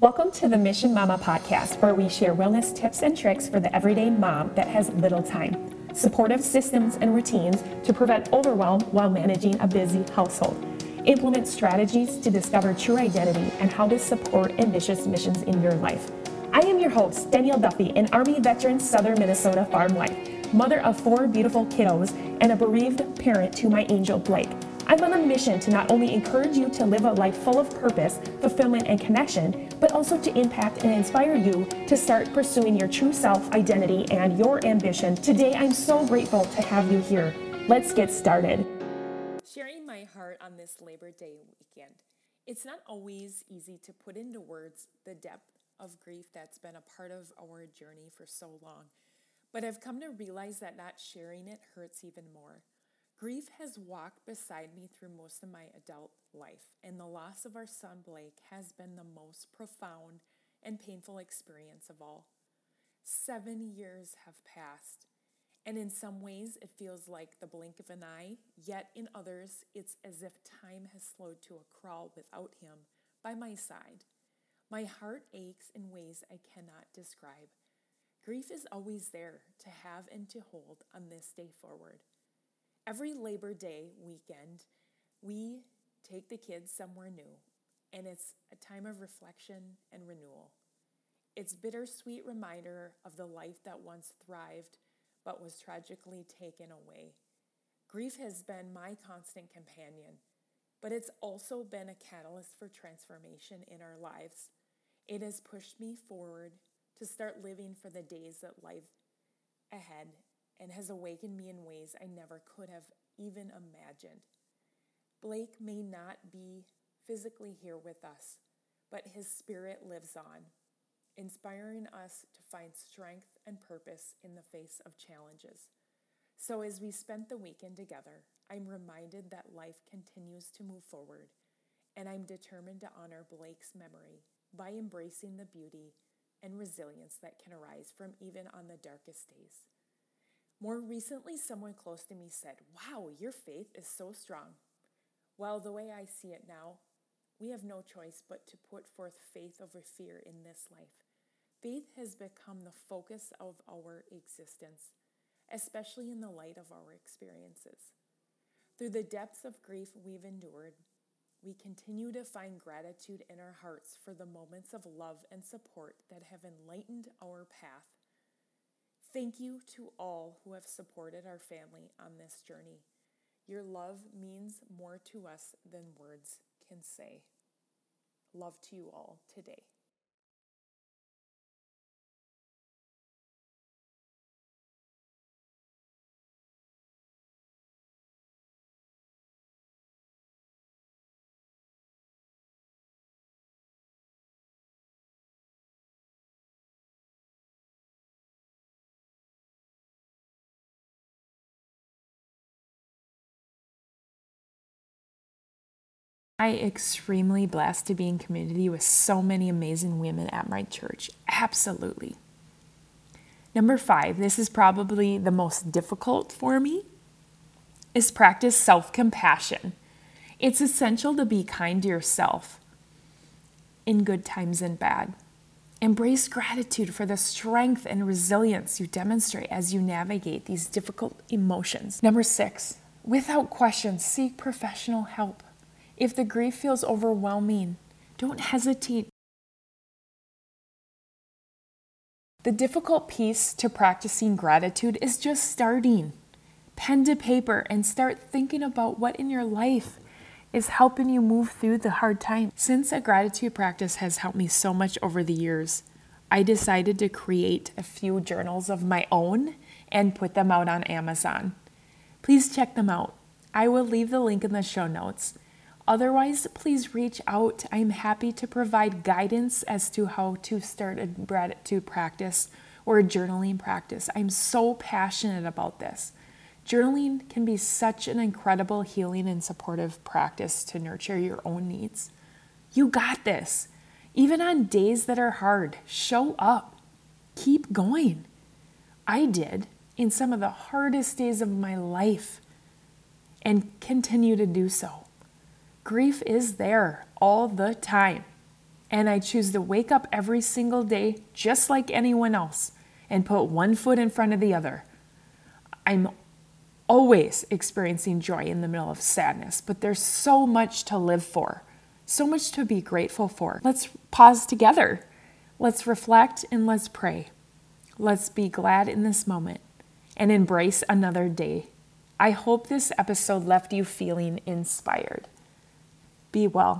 Welcome to the Mission Mama podcast, where we share wellness tips and tricks for the everyday mom that has little time, supportive systems and routines to prevent overwhelm while managing a busy household, implement strategies to discover true identity, and how to support ambitious missions in your life. I am your host, Danielle Duffey, an Army veteran, Southern Minnesota farm wife, mother of four beautiful kiddos, and a bereaved parent to my angel Blake. I'm on a mission to not only encourage you to live a life full of purpose, fulfillment, and connection, but also to impact and inspire you to start pursuing your true self identity and your ambition. Today, I'm so grateful to have you here. Let's get started. Sharing my heart on this Labor Day weekend. It's not always easy to put into words the depth of grief that's been a part of our journey for so long. But I've come to realize that not sharing it hurts even more. Grief has walked beside me through most of my adult life, and the loss of our son Blake has been the most profound and painful experience of all. Seven years have passed, and in some ways it feels like the blink of an eye, yet in others it's as if time has slowed to a crawl without him by my side. My heart aches in ways I cannot describe. Grief is always there to have and to hold on this day forward. Every Labor Day weekend, we take the kids somewhere new, and it's a time of reflection and renewal. It's bittersweet reminder of the life that once thrived but was tragically taken away. Grief has been my constant companion, but it's also been a catalyst for transformation in our lives. It has pushed me forward to start living for the days that life ahead and has awakened me in ways I never could have even imagined. Blake may not be physically here with us, but his spirit lives on, inspiring us to find strength and purpose in the face of challenges. So, as we spent the weekend together, I'm reminded that life continues to move forward, and I'm determined to honor Blake's memory by embracing the beauty and resilience that can arise from even on the darkest days. More recently, someone close to me said, Wow, your faith is so strong. Well, the way I see it now, we have no choice but to put forth faith over fear in this life. Faith has become the focus of our existence, especially in the light of our experiences. Through the depths of grief we've endured, we continue to find gratitude in our hearts for the moments of love and support that have enlightened our path Thank you to all who have supported our family on this journey. Your love means more to us than words can say. Love to you all today. I extremely blessed to be in community with so many amazing women at my church. Absolutely. Number five, this is probably the most difficult for me, is practice self compassion. It's essential to be kind to yourself in good times and bad. Embrace gratitude for the strength and resilience you demonstrate as you navigate these difficult emotions. Number six, without question, seek professional help. If the grief feels overwhelming, don't hesitate. The difficult piece to practicing gratitude is just starting. Pen to paper and start thinking about what in your life is helping you move through the hard times. Since a gratitude practice has helped me so much over the years, I decided to create a few journals of my own and put them out on Amazon. Please check them out. I will leave the link in the show notes. Otherwise, please reach out. I'm happy to provide guidance as to how to start a gratitude practice or a journaling practice. I'm so passionate about this. Journaling can be such an incredible healing and supportive practice to nurture your own needs. You got this. Even on days that are hard, show up. Keep going. I did in some of the hardest days of my life and continue to do so. Grief is there all the time. And I choose to wake up every single day just like anyone else and put one foot in front of the other. I'm always experiencing joy in the middle of sadness, but there's so much to live for, so much to be grateful for. Let's pause together. Let's reflect and let's pray. Let's be glad in this moment and embrace another day. I hope this episode left you feeling inspired. Be well.